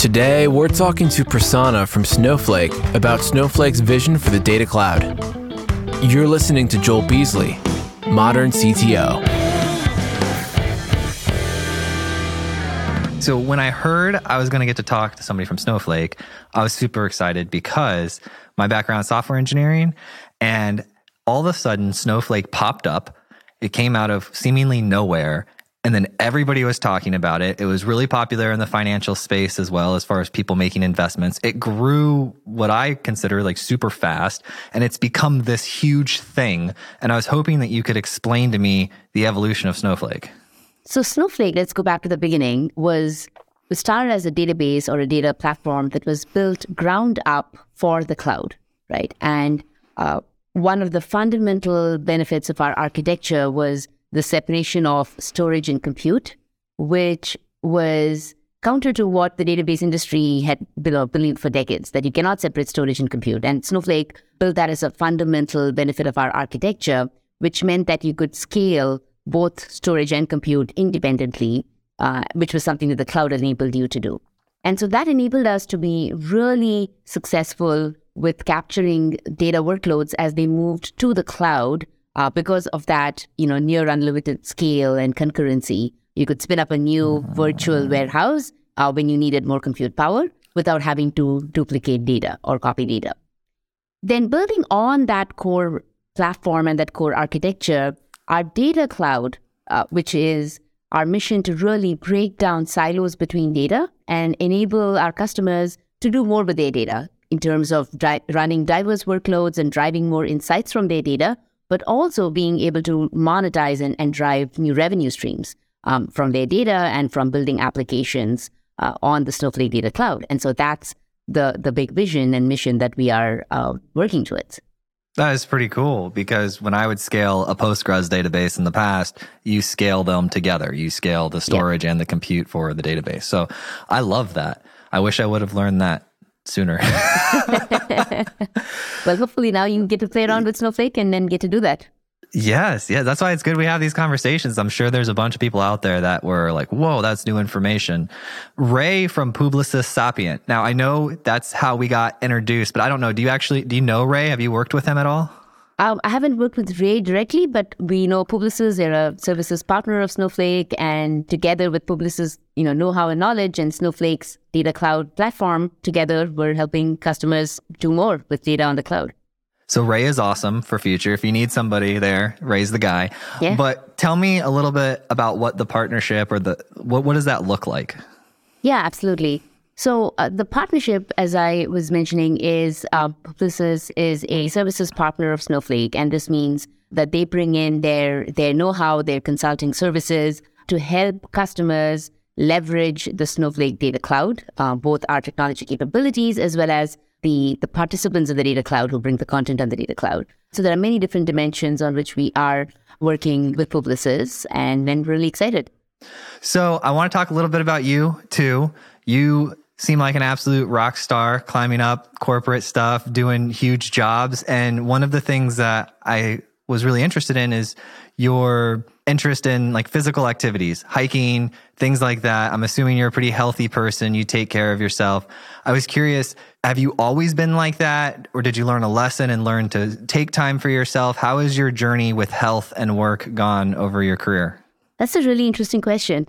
Today, we're talking to Prasanna from Snowflake about Snowflake's vision for the data cloud. You're listening to Joel Beasley, Modern CTO. So when I heard I was going to get to talk to somebody from Snowflake, I was super excited because my background is software engineering and all of a sudden Snowflake popped up. It came out of seemingly nowhere and then everybody was talking about it. It was really popular in the financial space as well, as far as people making investments. It grew what I consider like super fast and it's become this huge thing. And I was hoping that you could explain to me the evolution of Snowflake. So, Snowflake, let's go back to the beginning, was started as a database or a data platform that was built ground up for the cloud, right? And uh, one of the fundamental benefits of our architecture was the separation of storage and compute, which was counter to what the database industry had believed for decades that you cannot separate storage and compute. And Snowflake built that as a fundamental benefit of our architecture, which meant that you could scale both storage and compute independently, uh, which was something that the cloud enabled you to do. And so that enabled us to be really successful with capturing data workloads as they moved to the cloud uh, because of that, you know, near unlimited scale and concurrency, you could spin up a new virtual warehouse uh, when you needed more compute power without having to duplicate data or copy data. Then building on that core platform and that core architecture, our data cloud, uh, which is our mission to really break down silos between data and enable our customers to do more with their data in terms of di- running diverse workloads and driving more insights from their data but also being able to monetize and, and drive new revenue streams um, from their data and from building applications uh, on the Snowflake Data Cloud. And so that's the the big vision and mission that we are uh, working towards. That is pretty cool because when I would scale a Postgres database in the past, you scale them together. You scale the storage yeah. and the compute for the database. So I love that. I wish I would have learned that sooner. well, hopefully now you get to play around with Snowflake and then get to do that. Yes, yeah, that's why it's good we have these conversations. I'm sure there's a bunch of people out there that were like, "Whoa, that's new information." Ray from Publicis Sapient. Now, I know that's how we got introduced, but I don't know. Do you actually do you know Ray? Have you worked with him at all? Um, I haven't worked with Ray directly, but we know Publicis. They're a services partner of Snowflake, and together with Publicis, you know, know-how and knowledge, and Snowflake's data cloud platform, together we're helping customers do more with data on the cloud. So Ray is awesome for future. If you need somebody there, Ray's the guy. Yeah. But tell me a little bit about what the partnership or the what what does that look like? Yeah, absolutely. So uh, the partnership, as I was mentioning, is uh, Publicis is a services partner of Snowflake, and this means that they bring in their their know-how, their consulting services to help customers leverage the Snowflake Data Cloud, uh, both our technology capabilities as well as the the participants of the data cloud who bring the content on the data cloud. So there are many different dimensions on which we are working with Publicis, and then really excited. So I want to talk a little bit about you too. You seem like an absolute rock star, climbing up corporate stuff, doing huge jobs. And one of the things that I was really interested in is your interest in like physical activities, hiking, things like that. I'm assuming you're a pretty healthy person. You take care of yourself. I was curious, have you always been like that? Or did you learn a lesson and learn to take time for yourself? How has your journey with health and work gone over your career? That's a really interesting question.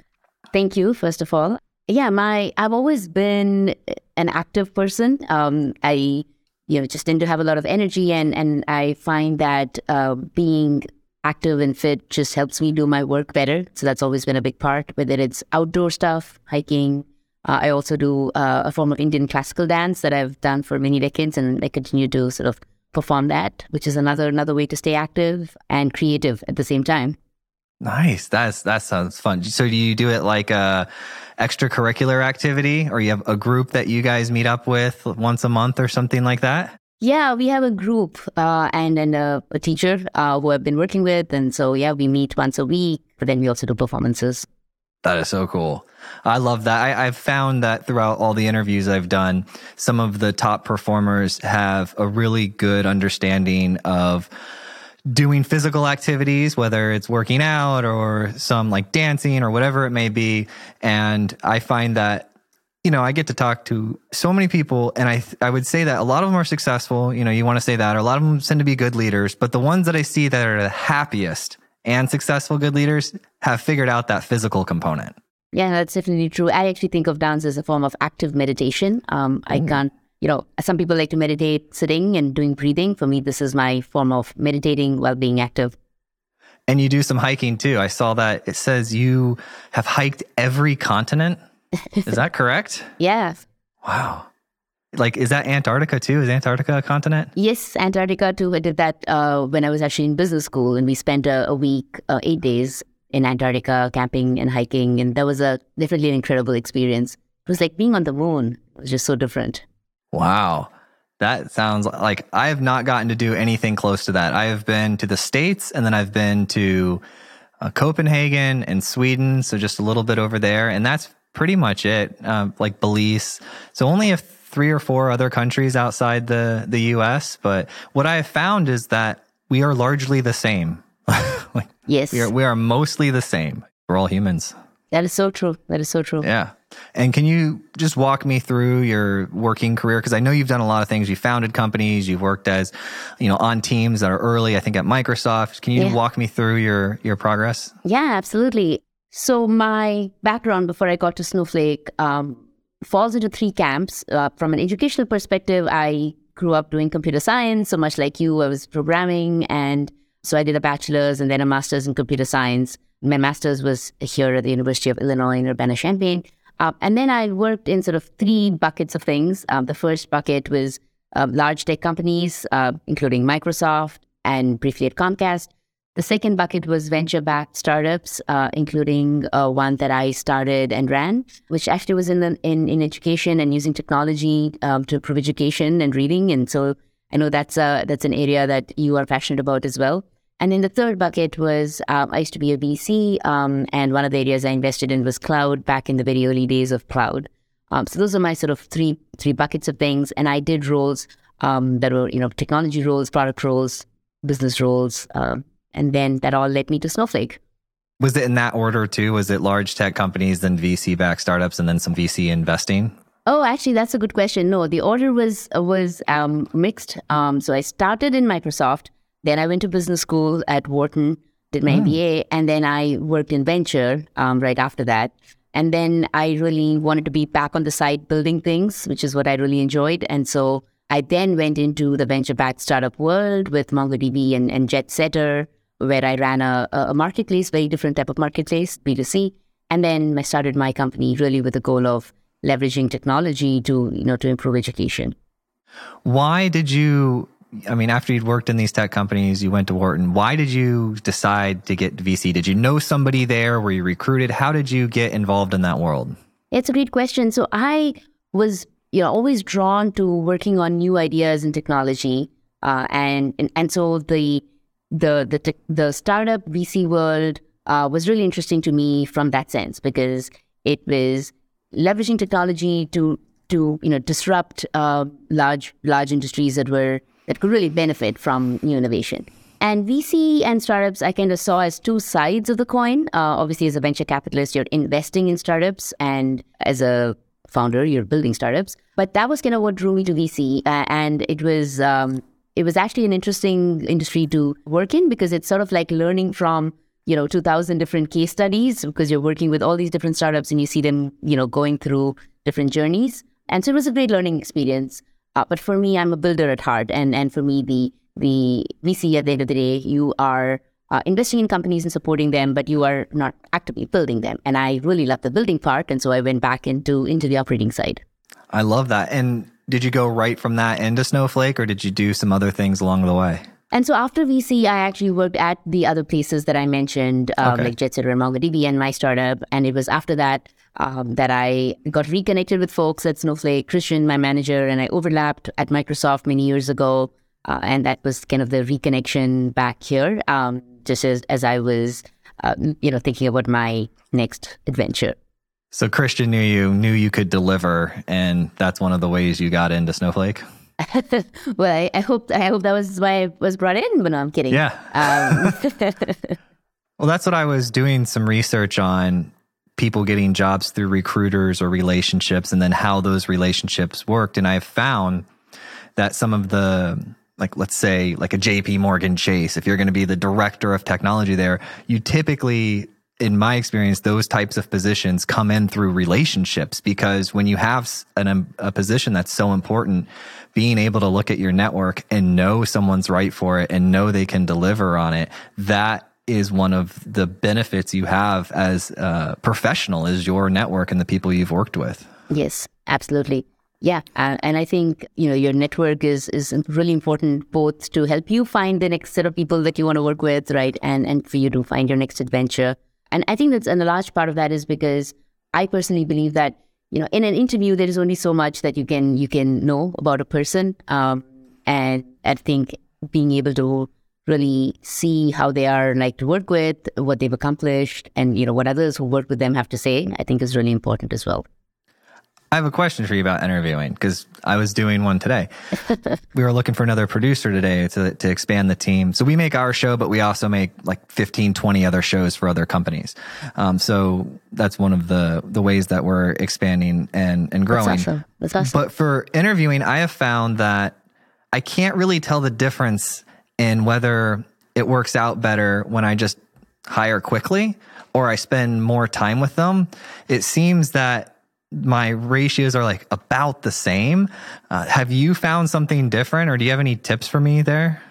Thank you, first of all yeah, my I've always been an active person. Um, I you know just tend to have a lot of energy, and and I find that uh, being active and fit just helps me do my work better. So that's always been a big part. Whether it's outdoor stuff, hiking. Uh, I also do uh, a form of Indian classical dance that I've done for many decades, and I continue to sort of perform that, which is another another way to stay active and creative at the same time. Nice. That's that sounds fun. So do you do it like a extracurricular activity or you have a group that you guys meet up with once a month or something like that? Yeah, we have a group uh, and and a, a teacher uh, who I've been working with, and so yeah, we meet once a week. But then we also do performances. That is so cool. I love that. I, have found that throughout all the interviews I've done, some of the top performers have a really good understanding of doing physical activities, whether it's working out or some like dancing or whatever it may be. And I find that you know, I get to talk to so many people, and I th- I would say that a lot of them are successful. You know, you want to say that, or a lot of them tend to be good leaders. But the ones that I see that are the happiest and successful good leaders have figured out that physical component. Yeah, that's definitely true. I actually think of dance as a form of active meditation. Um, I can't, you know, some people like to meditate sitting and doing breathing. For me, this is my form of meditating while being active. And you do some hiking too. I saw that it says you have hiked every continent. Is that correct? Yeah. Wow. Like, is that Antarctica too? Is Antarctica a continent? Yes, Antarctica too. I did that uh, when I was actually in business school, and we spent a, a week, uh, eight days in Antarctica, camping and hiking, and that was a definitely an incredible experience. It was like being on the moon. It was just so different. Wow. That sounds like I have not gotten to do anything close to that. I have been to the States and then I've been to uh, Copenhagen and Sweden. So just a little bit over there. And that's pretty much it. Um, like Belize. So only a three or four other countries outside the, the US. But what I have found is that we are largely the same. like Yes, we are, we are mostly the same. We're all humans. That is so true. That is so true. Yeah. And can you just walk me through your working career? Because I know you've done a lot of things. You founded companies. You've worked as, you know, on teams that are early. I think at Microsoft. Can you Yeah. walk me through your your progress? Yeah, absolutely. So my background before I got to Snowflake um, falls into three camps. Uh, from an educational perspective, I grew up doing computer science. So much like you, I was programming, and so I did a bachelor's and then a master's in computer science. My master's was here at the University of Illinois in Urbana-Champaign. Uh, and then I worked in sort of three buckets of things. Um, the first bucket was uh, large tech companies, uh, including Microsoft and briefly at Comcast. The second bucket was venture backed startups, uh, including uh, one that I started and ran, which actually was in, the, in, in education and using technology um, to improve education and reading. And so I know that's, uh, that's an area that you are passionate about as well. And then the third bucket was um, I used to be a VC, um, and one of the areas I invested in was cloud back in the very early days of cloud. Um, so those are my sort of three three buckets of things, and I did roles um, that were you know technology roles, product roles, business roles, um, and then that all led me to Snowflake. Was it in that order too? Was it large tech companies, then VC backed startups, and then some VC investing? Oh, actually, that's a good question. No, the order was was um, mixed. Um, so I started in Microsoft, then I went to business school at Wharton, did my MBA, and then I worked in venture um, right after that. And then I really wanted to be back on the side building things, which is what I really enjoyed. And so I then went into the venture backed startup world with MongoDB and, and JetSetter, where I ran a, a marketplace, very different type of marketplace, B2C. And then I started my company really with the goal of leveraging technology to, you know, to improve education. Why did you? I mean, after you'd worked in these tech companies, you went to Wharton. Why did you decide to get VC? Did you know somebody there? Were you recruited? How did you get involved in that world? It's a great question. So I was, you know, always drawn to working on new ideas and technology, uh, and, and and so the the the tech- the startup VC world uh, was really interesting to me from that sense because it was leveraging technology to to you know disrupt uh, large large industries that were that could really benefit from new innovation. And VC and startups, I kind of saw as two sides of the coin. Uh, obviously, as a venture capitalist, you're investing in startups, and as a founder, you're building startups. But that was kind of what drew me to VC, uh, and it was um, it was actually an interesting industry to work in because it's sort of like learning from you know 2000 different case studies because you're working with all these different startups and you see them you know going through different journeys and so it was a great learning experience uh, but for me i'm a builder at heart and and for me the the vc at the end of the day you are uh, investing in companies and supporting them but you are not actively building them and i really love the building part and so i went back into into the operating side I love that. And did you go right from that into Snowflake, or did you do some other things along the way? And so after VC, I actually worked at the other places that I mentioned, um, Okay. like JetSetter and MongoDB and my startup. And it was after that um, that I got reconnected with folks at Snowflake, Christian, my manager, and I overlapped at Microsoft many years ago. Uh, and that was kind of the reconnection back here, um, just as, as I was, uh, you know, thinking about my next adventure. So Christian knew you, knew you could deliver, and that's one of the ways you got into Snowflake. well, I, I hope I hope that was why I was brought in. But no, I'm kidding. Yeah. Um, Well, that's what I was doing some research on. people getting jobs through recruiters or relationships and then how those relationships worked. And I've found that some of the like let's say like a JP Morgan Chase, if you're going to be the director of technology there, you typically in my experience, those types of positions come in through relationships because when you have an, um, a position that's so important, being able to look at your network and know someone's right for it and know they can deliver on it, that is one of the benefits you have as a professional is your network and the people you've worked with. Yes, absolutely. Yeah, uh, and I think you know your network is is really important both to help you find the next set of people that you want to work with, right, and and for you to find your next adventure. And I think that's and a large part of that is because I personally believe that you know in an interview there is only so much that you can you can know about a person, um, and I think being able to really see how they are like to work with, what they've accomplished, and you know what others who work with them have to say, I think is really important as well. I have a question for you about interviewing because I was doing one today. we were looking for another producer today to, to expand the team. So we make our show, but we also make like 15, 20 other shows for other companies. Um, so that's one of the, the ways that we're expanding and, and growing. That's awesome. That's awesome. But for interviewing, I have found that I can't really tell the difference in whether it works out better when I just hire quickly or I spend more time with them. It seems that my ratios are like about the same. Uh, have you found something different, or do you have any tips for me there?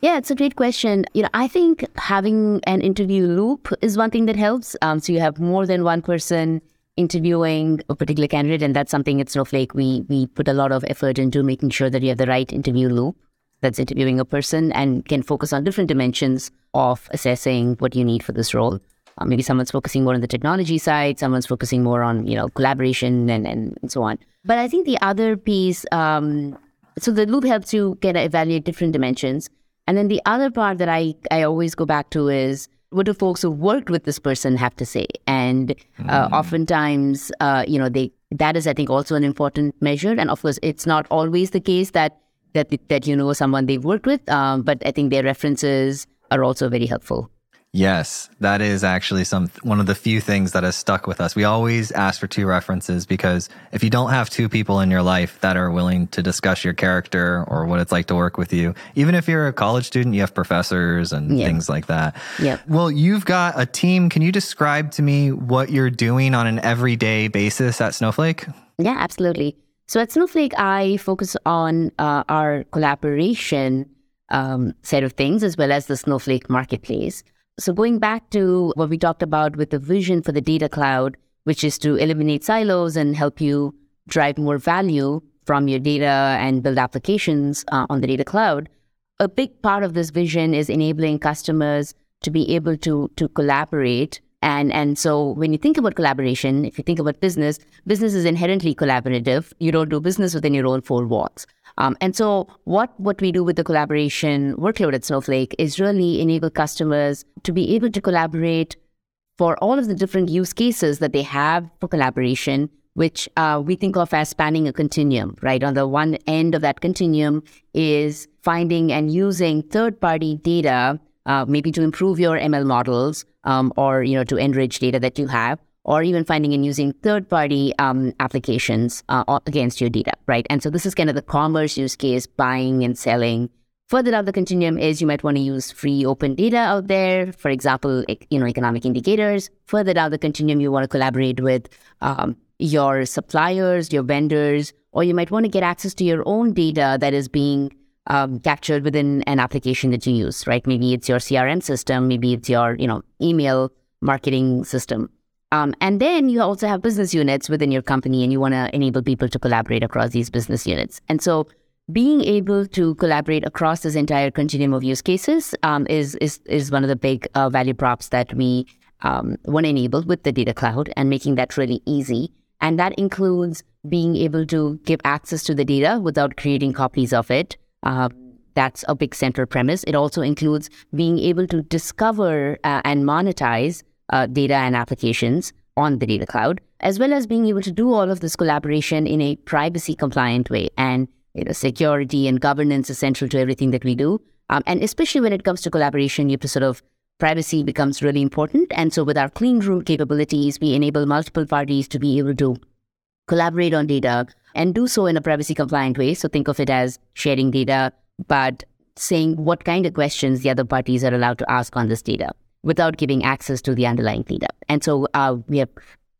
Yeah, it's a great question. You know, I think having an interview loop is one thing that helps. Um, so you have more than one person interviewing a particular candidate, and that's something at Snowflake we we put a lot of effort into making sure that you have the right interview loop that's interviewing a person and can focus on different dimensions of assessing what you need for this role. Uh, maybe someone's focusing more on the technology side, someone's focusing more on you know collaboration and, and, and so on. But I think the other piece, um, so the loop helps you kind of evaluate different dimensions. And then the other part that I, I always go back to is what do folks who worked with this person have to say? And uh, mm. oftentimes, uh, you know, they that is, I think, also an important measure. And of course, it's not always the case that that that you know someone they've worked with, um, but I think their references are also very helpful. Yes, that is actually some one of the few things that has stuck with us. We always ask for two references because if you don't have two people in your life that are willing to discuss your character or what it's like to work with you, even if you're a college student, you have professors and yeah. things like that. Yeah. Well, you've got a team. Can you describe to me what you're doing on an everyday basis at Snowflake? Yeah, absolutely. So at Snowflake, I focus on uh, our collaboration um, set of things as well as the Snowflake marketplace. So, going back to what we talked about with the vision for the data cloud, which is to eliminate silos and help you drive more value from your data and build applications uh, on the data cloud, a big part of this vision is enabling customers to be able to to collaborate. And and so when you think about collaboration if you think about business business is inherently collaborative. You don't do business within your own four walls um, and so what, what we do with the collaboration workload at Snowflake is really enable customers to be able to collaborate for all of the different use cases that they have for collaboration, which uh, we think of as spanning a continuum, right? On the one end of that continuum is finding and using third-party data, uh, maybe to improve your ML models um, or, you know, to enrich data that you have, or even finding and using third party um, applications uh, against your data, right? And so this is kind of the commerce use case, buying and selling. Further down the continuum is you might want to use free open data out there, for example, you know, economic indicators. Further down the continuum, you want to collaborate with um, your suppliers, your vendors, or you might want to get access to your own data that is being um, captured within an application that you use, right? Maybe it's your CRM system, maybe it's your, you know, email marketing system. Um, and then you also have business units within your company, and you want to enable people to collaborate across these business units. And so, being able to collaborate across this entire continuum of use cases um, is, is is one of the big uh, value props that we um, want to enable with the data cloud, and making that really easy. And that includes being able to give access to the data without creating copies of it. Uh, that's a big central premise. It also includes being able to discover uh, and monetize uh, data and applications on the data cloud, as well as being able to do all of this collaboration in a privacy compliant way. And you know, security and governance is central to everything that we do. Um, and especially when it comes to collaboration, you have to sort of privacy becomes really important. And so with our clean room capabilities, we enable multiple parties to be able to collaborate on data and do so in a privacy compliant way. So think of it as sharing data, but saying what kind of questions the other parties are allowed to ask on this data without giving access to the underlying data. And so uh, we have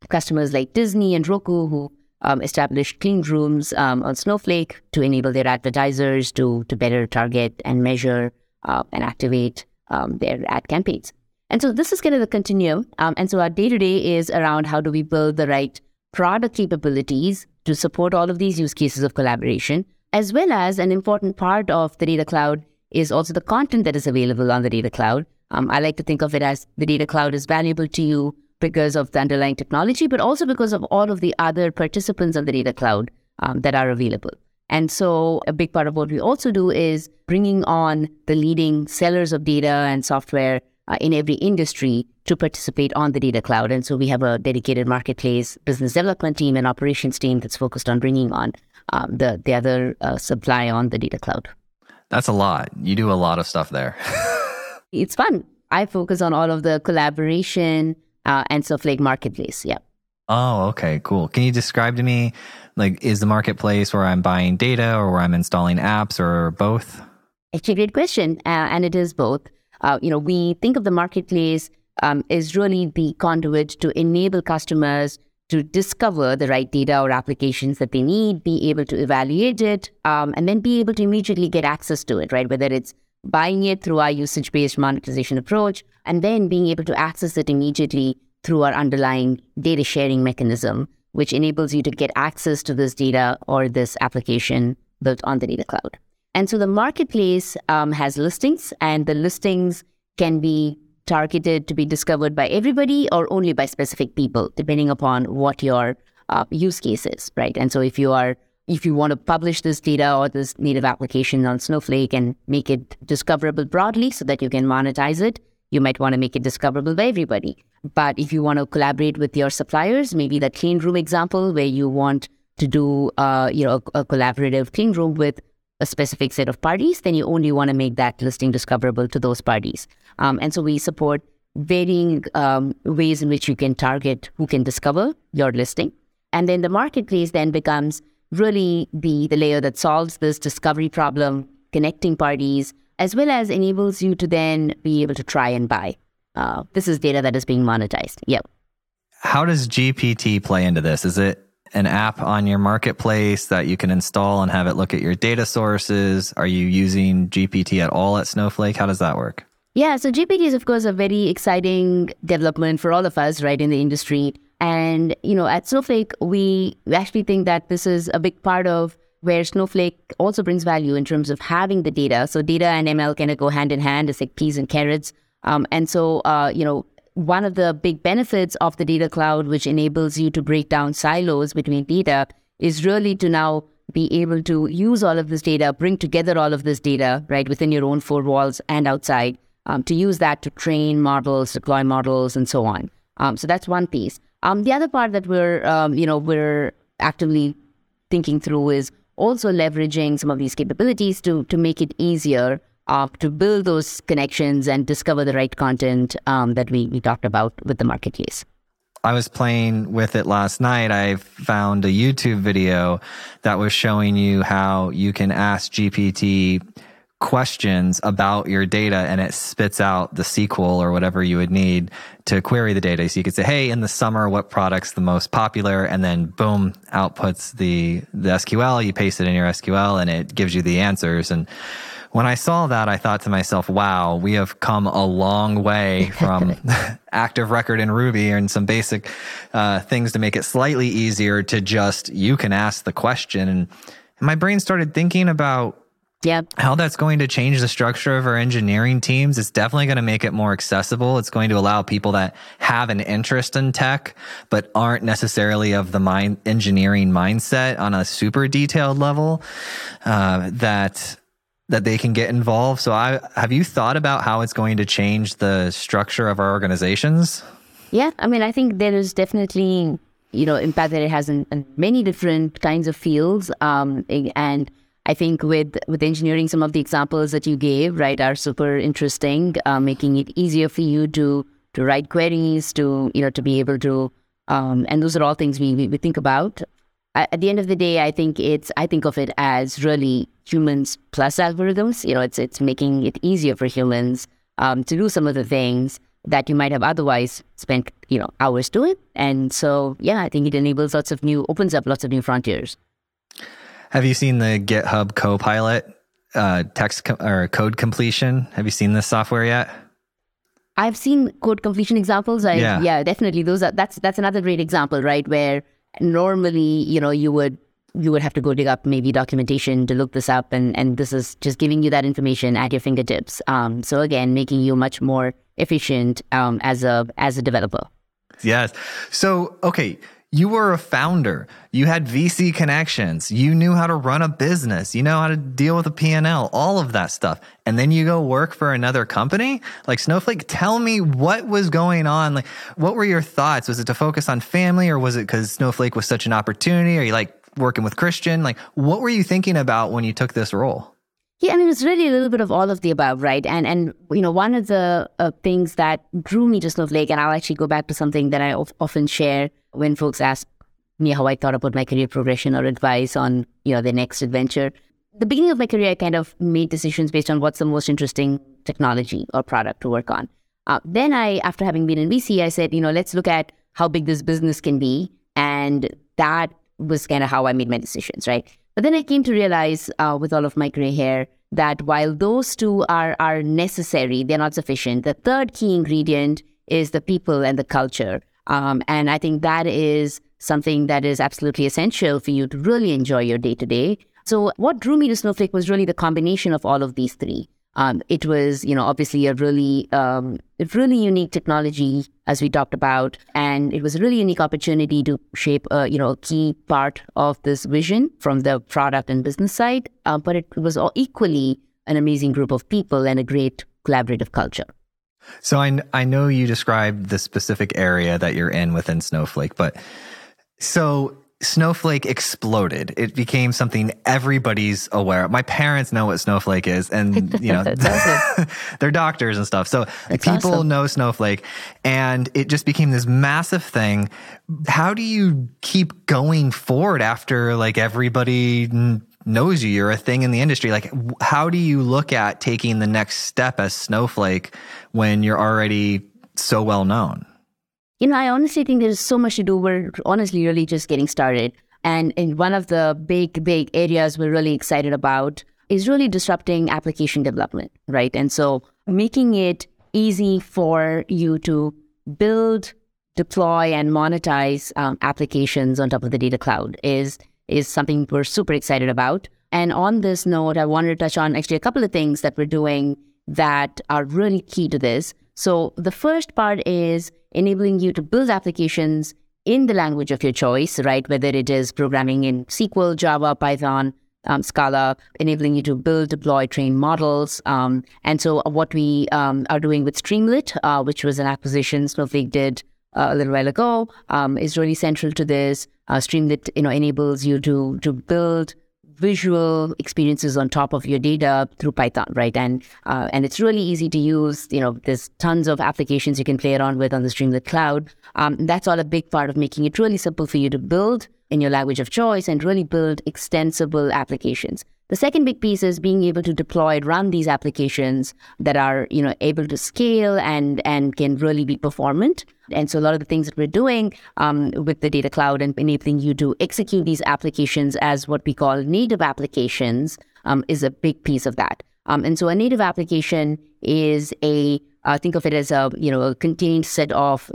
customers like Disney and Roku who um, established clean rooms um, on Snowflake to enable their advertisers to to better target and measure uh, and activate um, their ad campaigns. And so this is kind of the continuum. Um, and so our day to day is around how do we build the right product capabilities to support all of these use cases of collaboration, as well as an important part of the data cloud is also the content that is available on the data cloud. Um, I like to think of it as the data cloud is valuable to you because of the underlying technology, but also because of all of the other participants on the data cloud um, that are available. And so, a big part of what we also do is bringing on the leading sellers of data and software uh, in every industry to participate on the data cloud. And so, we have a dedicated marketplace business development team and operations team that's focused on bringing on um, the, the other uh, supply on the data cloud. That's a lot. You do a lot of stuff there. it's fun. I focus on all of the collaboration, uh, and Snowflake Marketplace. Yeah. Oh, okay, cool. Can you describe to me, like, is the marketplace where I'm buying data or where I'm installing apps or both? It's a great question, uh, and it is both. Uh, you know, we think of the marketplace um, is really the conduit to enable customers to discover the right data or applications that they need, be able to evaluate it, um, and then be able to immediately get access to it, right? Whether it's buying it through our usage based monetization approach, and then being able to access it immediately through our underlying data sharing mechanism, which enables you to get access to this data or this application built on the data cloud. And so the marketplace um, has listings, and the listings can be targeted to be discovered by everybody or only by specific people, depending upon what your uh, use case is, right? And so if you are if you want to publish this data or this native application on Snowflake and make it discoverable broadly so that you can monetize it, you might want to make it discoverable by everybody. But if you want to collaborate with your suppliers, maybe that clean room example where you want to do uh, you know a, a collaborative clean room with a specific set of parties, then you only want to make that listing discoverable to those parties. Um, and so we support varying um, ways in which you can target who can discover your listing. And then the marketplace then becomes really be the layer that solves this discovery problem, connecting parties, as well as enables you to then be able to try and buy. Uh, this is data that is being monetized. Yep. How does GPT play into this? Is it an app on your marketplace that you can install and have it look at your data sources? Are you using GPT at all at Snowflake? How does that work? Yeah, so GPT is, of course, a very exciting development for all of us, right, in the industry. And, you know, at Snowflake, we actually think that this is a big part of where Snowflake also brings value in terms of having the data. So data and ML kind of go hand in hand. It's like peas and carrots. Um, and so, uh, you know, one of the big benefits of the data cloud, which enables you to break down silos between data, is really to now be able to use all of this data, bring together all of this data, right, within your own four walls and outside, um, to use that to train models, deploy models, and so on. Um, so that's one piece. Um, the other part that we're, um, you know, we're actively thinking through is also leveraging some of these capabilities to to make it easier uh, to build those connections and discover the right content um, that we, we talked about with the marketplace. I was playing with it last night. I found a YouTube video that was showing you how you can ask GPT questions about your data and it spits out the SQL or whatever you would need to query the data. So you could say, Hey, in the summer, what product's the most popular? And then boom, outputs the, the SQL. You paste it in your SQL and it gives you the answers. And when I saw that, I thought to myself, wow, we have come a long way from active record in Ruby and some basic uh, things to make it slightly easier to just, you can ask the question. And, and my brain started thinking about Yep. How that's going to change the structure of our engineering teams. It's definitely going to make it more accessible. It's going to allow people that have an interest in tech, but aren't necessarily of the mind engineering mindset on a super detailed level, uh, that that they can get involved. So I have you thought about how it's going to change the structure of our organizations? Yeah, I mean, I think there is definitely you know impact that it has in, in many different kinds of fields, um, and I think with with engineering, some of the examples that you gave, right, are super interesting, uh, making it easier for you to to write queries, to you know, to be able to, um, and those are all things we, we, we think about. At the end of the day, I think it's I think of it as really humans plus algorithms. You know, it's it's making it easier for humans um, to do some of the things that you might have otherwise spent you know hours doing. And so, yeah, I think it enables lots of new, opens up lots of new frontiers. Have you seen the GitHub Copilot uh, text or code completion? Have you seen this software yet? I've seen code completion examples. I, Yeah. yeah, definitely. Those are that's that's another great example, right? Where normally, you know, you would you would have to go dig up maybe documentation to look this up, and and this is just giving you that information at your fingertips. Um, so again, making you much more efficient um, as a as a developer. Yes. So, okay, you were a founder. You had VC connections. You knew how to run a business. You know how to deal with a P&L, all of that stuff. And then you go work for another company like Snowflake. Tell me what was going on. Like, what were your thoughts? Was it to focus on family or was it because Snowflake was such an opportunity? Are you like working with Christian? Like, what were you thinking about when you took this role? Yeah, I mean, it's really a little bit of all of the above, right? And and you know, one of the uh, things that drew me to Snowflake, and I'll actually go back to something that I of, often share when folks ask me how I thought about my career progression or advice on you know the next adventure. The beginning of my career, I kind of made decisions based on what's the most interesting technology or product to work on. Uh, then I, after having been in VC, I said, you know, let's look at how big this business can be, and that was kind of how I made my decisions, right? But then I came to realize, uh, with all of my gray hair, that while those two are are necessary, they're not sufficient. The third key ingredient is the people and the culture, um, and I think that is something that is absolutely essential for you to really enjoy your day to day. So, what drew me to Snowflake was really the combination of all of these three. Um, it was, you know, obviously a really, um, really unique technology, as we talked about, and it was a really unique opportunity to shape, a, you know, a key part of this vision from the product and business side. Uh, but it was all equally an amazing group of people and a great collaborative culture. So I, I know you described the specific area that you're in within Snowflake, but so Snowflake exploded. It became something everybody's aware of. My parents know what Snowflake is, and you know, awesome. they're doctors and stuff. So That's people awesome. know Snowflake, and it just became this massive thing. How do you keep going forward after like everybody n- knows you? You're a thing in the industry. Like, how do you look at taking the next step as Snowflake when you're already so well known? You know, I honestly think there's so much to do. We're honestly really just getting started. And in one of the big, big areas we're really excited about is really disrupting application development, right? And so making it easy for you to build, deploy, and monetize um, applications on top of the data cloud is is something we're super excited about. And on this note, I wanted to touch on actually a couple of things that we're doing that are really key to this. So the first part is enabling you to build applications in the language of your choice, right? Whether it is programming in SQL, Java, Python, um, Scala, enabling you to build, deploy, train models. Um, and so what we um, are doing with Streamlit, uh, which was an acquisition Snowflake did uh, a little while ago, um, is really central to this. Uh, Streamlit, you know, enables you to to build visual experiences on top of your data through Python, right? And uh, and it's really easy to use. You know, there's tons of applications you can play around with on the Streamlit cloud. Um, that's all a big part of making it really simple for you to build in your language of choice and really build extensible applications. The second big piece is being able to deploy run these applications that are, you know, able to scale and and can really be performant. And so a lot of the things that we're doing um, with the data cloud and enabling you to execute these applications as what we call native applications um, is a big piece of that. Um, and so a native application is a uh, think of it as a you know a contained set of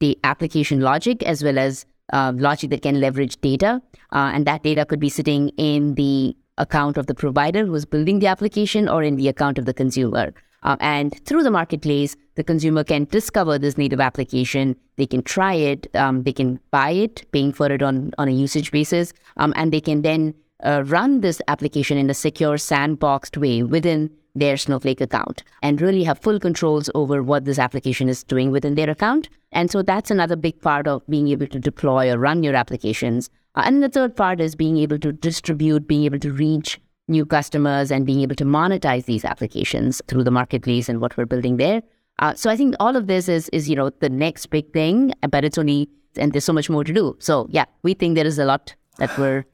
the application logic as well as uh, logic that can leverage data. Uh, and that data could be sitting in the account of the provider who's building the application or in the account of the consumer. Uh, and through the marketplace, the consumer can discover this native application. They can try it. Um, they can buy it, paying for it on, on a usage basis. Um, and they can then uh, run this application in a secure, sandboxed way within their Snowflake account and really have full controls over what this application is doing within their account. And so that's another big part of being able to deploy or run your applications. Uh, and the third part is being able to distribute, being able to reach new customers and being able to monetize these applications through the marketplace and what we're building there. Uh, so I think all of this is is you know the next big thing, but it's only and there's so much more to do. So yeah, we think there is a lot that we're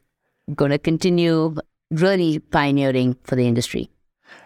going to continue really pioneering for the industry.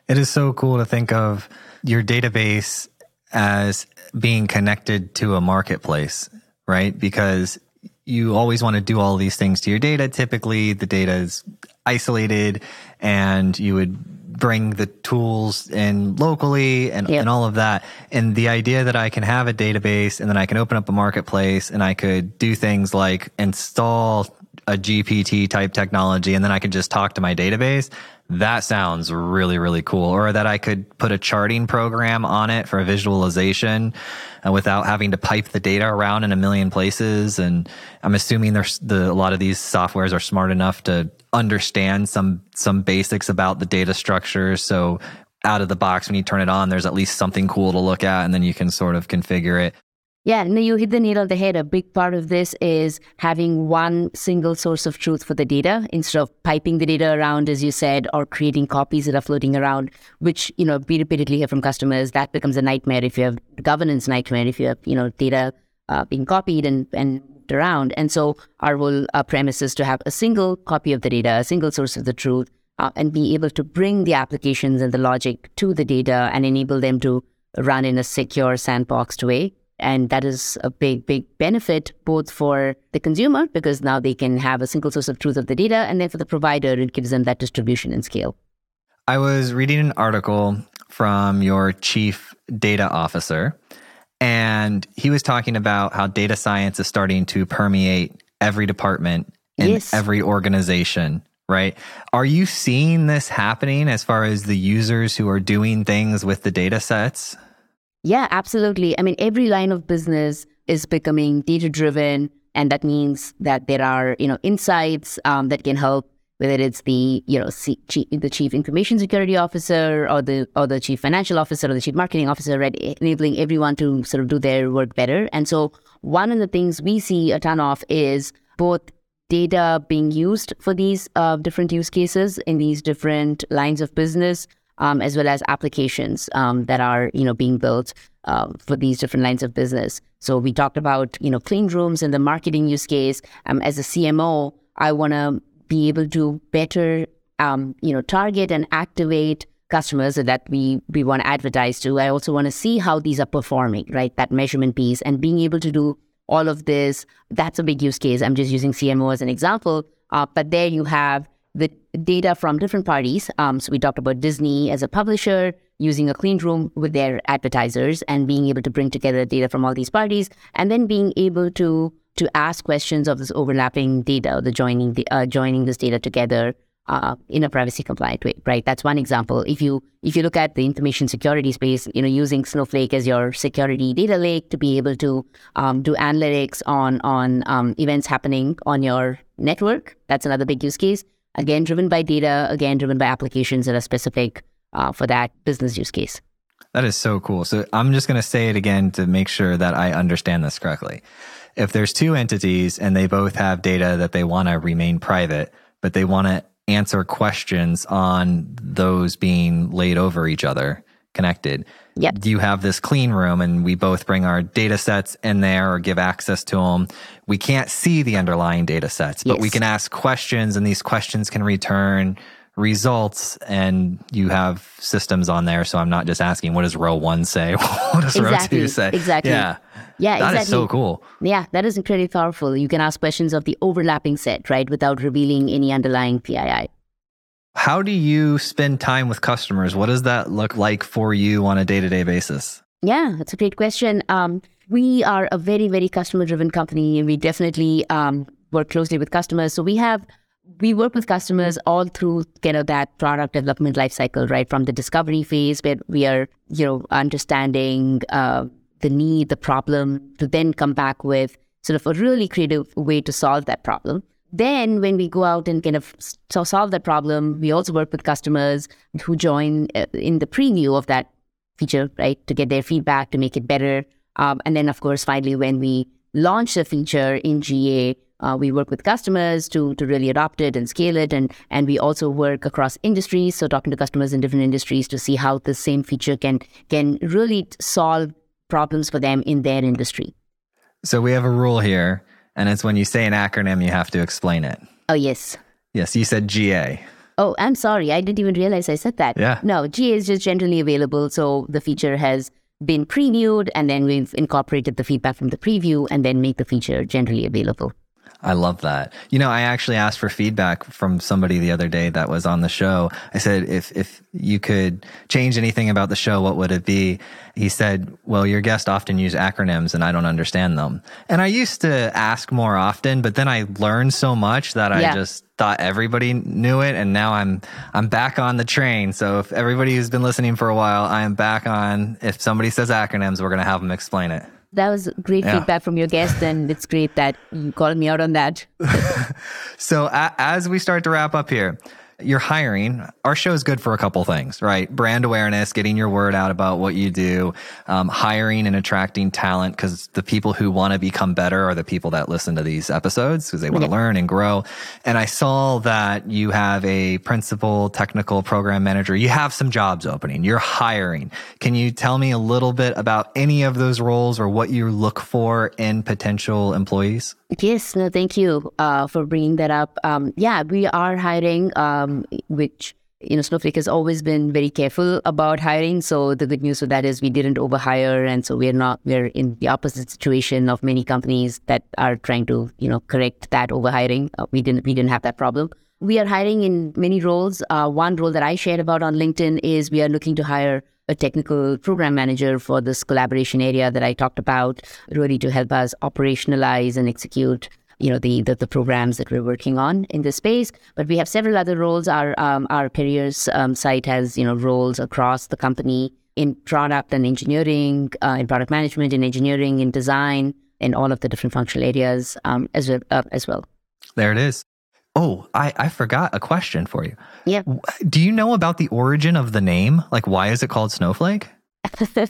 It is so cool to think of your database as being connected to a marketplace, right? Because you always want to do all these things to your data. Typically, the data is isolated and you would bring the tools in locally and, yep. and all of that. And the idea that I can have a database and then I can open up a marketplace and I could do things like install a GPT type technology and then I could just talk to my database. That sounds really, really cool. Or that I could put a charting program on it for a visualization uh, without having to pipe the data around in a million places. And I'm assuming there's the, a lot of these softwares are smart enough to understand some, some basics about the data structure. So out of the box, when you turn it on, there's at least something cool to look at and then you can sort of configure it. Yeah, no, you hit the nail on the head. A big part of this is having one single source of truth for the data instead of piping the data around, as you said, or creating copies that are floating around, which, you know, we repeatedly hear from customers. That becomes a nightmare if you have governance nightmare, if you have, you know, data uh, being copied and, and around. And so our whole uh, premise is to have a single copy of the data, a single source of the truth, uh, and be able to bring the applications and the logic to the data and enable them to run in a secure sandboxed way and that is a big, big benefit both for the consumer because now they can have a single source of truth of the data. And then for the provider, it gives them that distribution and scale. I was reading an article from your chief data officer, and he was talking about how data science is starting to permeate every department in yes. every organization right? Are you seeing this happening as far as the users who are doing things with the data sets? Yeah, absolutely. I mean, every line of business is becoming data driven, and that means that there are you know insights um, that can help whether it's the you know C- chief, the chief information security officer or the or the chief financial officer or the chief marketing officer, right? Enabling everyone to sort of do their work better. And so one of the things we see a ton of is both data being used for these uh, different use cases in these different lines of business, um, as well as applications um, that are you know being built uh, for these different lines of business. So we talked about you know clean rooms and the marketing use case. Um, as a CMO, I want to be able to better um, you know target and activate customers that we we want to advertise to. I also want to see how these are performing, right? That measurement piece and being able to do all of this. That's a big use case. I'm just using CMO as an example, uh, but there you have the data from different parties. Um, so we talked about Disney as a publisher using a clean room with their advertisers and being able to bring together data from all these parties, and then being able to to ask questions of this overlapping data, the joining the, uh, joining this data together uh, in a privacy compliant way, right? That's one example. If you if you look at the information security space, you know, using Snowflake as your security data lake to be able to um, do analytics on on um, events happening on your network, that's another big use case again, driven by data, again, driven by applications that are specific uh, for that business use case. That is so cool. So I'm just going to say it again to make sure that I understand this correctly. If there's two entities and they both have data that they want to remain private, but they want to answer questions on those being laid over each other, connected. Yep. You have this clean room and we both bring our data sets in there or give access to them. We can't see the underlying data sets, but yes. we can ask questions and these questions can return results and you have systems on there. So I'm not just asking, what does row one say? what does exactly. row two say? Exactly. Yeah. Yeah, that exactly. is so cool. Yeah, that is incredibly powerful. You can ask questions of the overlapping set, right, without revealing any underlying PII. How do you spend time with customers? What does that look like for you on a day to day basis? Yeah, that's a great question. Um, we are a very, very customer driven company, and we definitely um, work closely with customers. So we have we work with customers all through kind of that product development lifecycle, right? From the discovery phase where we are, you know, understanding uh, the need, the problem, to then come back with sort of a really creative way to solve that problem. Then, when we go out and kind of so solve that problem, we also work with customers who join uh, in the preview of that feature, right, to get their feedback to make it better. Um, and then, of course, finally, when we launch the feature in GA, uh, we work with customers to to really adopt it and scale it, and and we also work across industries. So talking to customers in different industries to see how the same feature can can really solve problems for them in their industry. So we have a rule here, and it's when you say an acronym, you have to explain it. Oh yes. Yes, you said GA. Oh, I'm sorry. I didn't even realize I said that. Yeah. No, GA is just generally available. So the feature has been previewed and then we've incorporated the feedback from the preview and then make the feature generally available. I love that. You know, I actually asked for feedback from somebody the other day that was on the show. I said, if, if you could change anything about the show, what would it be? He said, well, your guests often use acronyms and I don't understand them. And I used to ask more often, but then I learned so much that I Yeah. just thought everybody knew it. And now I'm, I'm back on the train. So if everybody who's been listening for a while, I am back on. If somebody says acronyms, we're going to have them explain it. That was great Yeah. feedback from your guest, and it's great that you called me out on that. So a- as we start to wrap up here, you're hiring. Our show is good for a couple things, right? Brand awareness, getting your word out about what you do, um, hiring and attracting talent because the people who want to become better are the people that listen to these episodes because they want to learn and grow. And I saw that you have a principal technical program manager. You have some jobs opening. You're hiring. Can you tell me a little bit about any of those roles or what you look for in potential employees? Yes, no, thank you uh, for bringing that up. Um, yeah, we are hiring, um, which you know, Snowflake has always been very careful about hiring. So the good news for that is we didn't overhire, and so we're not we're in the opposite situation of many companies that are trying to you know correct that overhiring. Uh, we didn't we didn't have that problem. We are hiring in many roles. Uh, one role that I shared about on LinkedIn is we are looking to hire a technical program manager for this collaboration area that I talked about, really to help us operationalize and execute you know the, the the programs that we're working on in this space but we have several other roles our um, our careers um, site has you know roles across the company in product and engineering uh, in product management in engineering in design in all of the different functional areas um, as well uh, as well There it is. Oh, I, I forgot a question for you. yeah Do you know about the origin of the name? Like, why is it called Snowflake?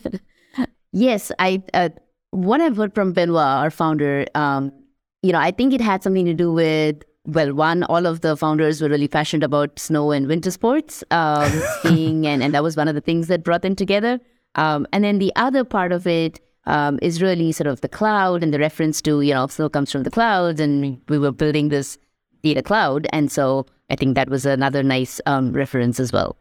yes, I uh, what I've heard from Benoit, our founder, um, you know, I think it had something to do with well, one, all of the founders were really passionate about snow and winter sports, um, skiing, and, and that was one of the things that brought them together. Um, and then the other part of it um, is really sort of the cloud and the reference to, you know, snow comes from the clouds, and we were building this data cloud. And so I think that was another nice um, reference as well.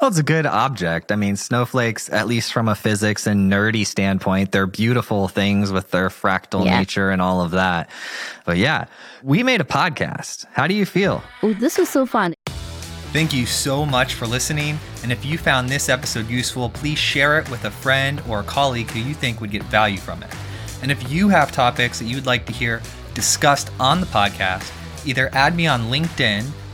Well, it's a good object. I mean, snowflakes, at least from a physics and nerdy standpoint, they're beautiful things with their fractal Yeah. nature and all of that. But yeah, we made a podcast. How do you feel? Oh, this was so fun. Thank you so much for listening. And if you found this episode useful, please share it with a friend or a colleague who you think would get value from it. And if you have topics that you would like to hear discussed on the podcast, either add me on LinkedIn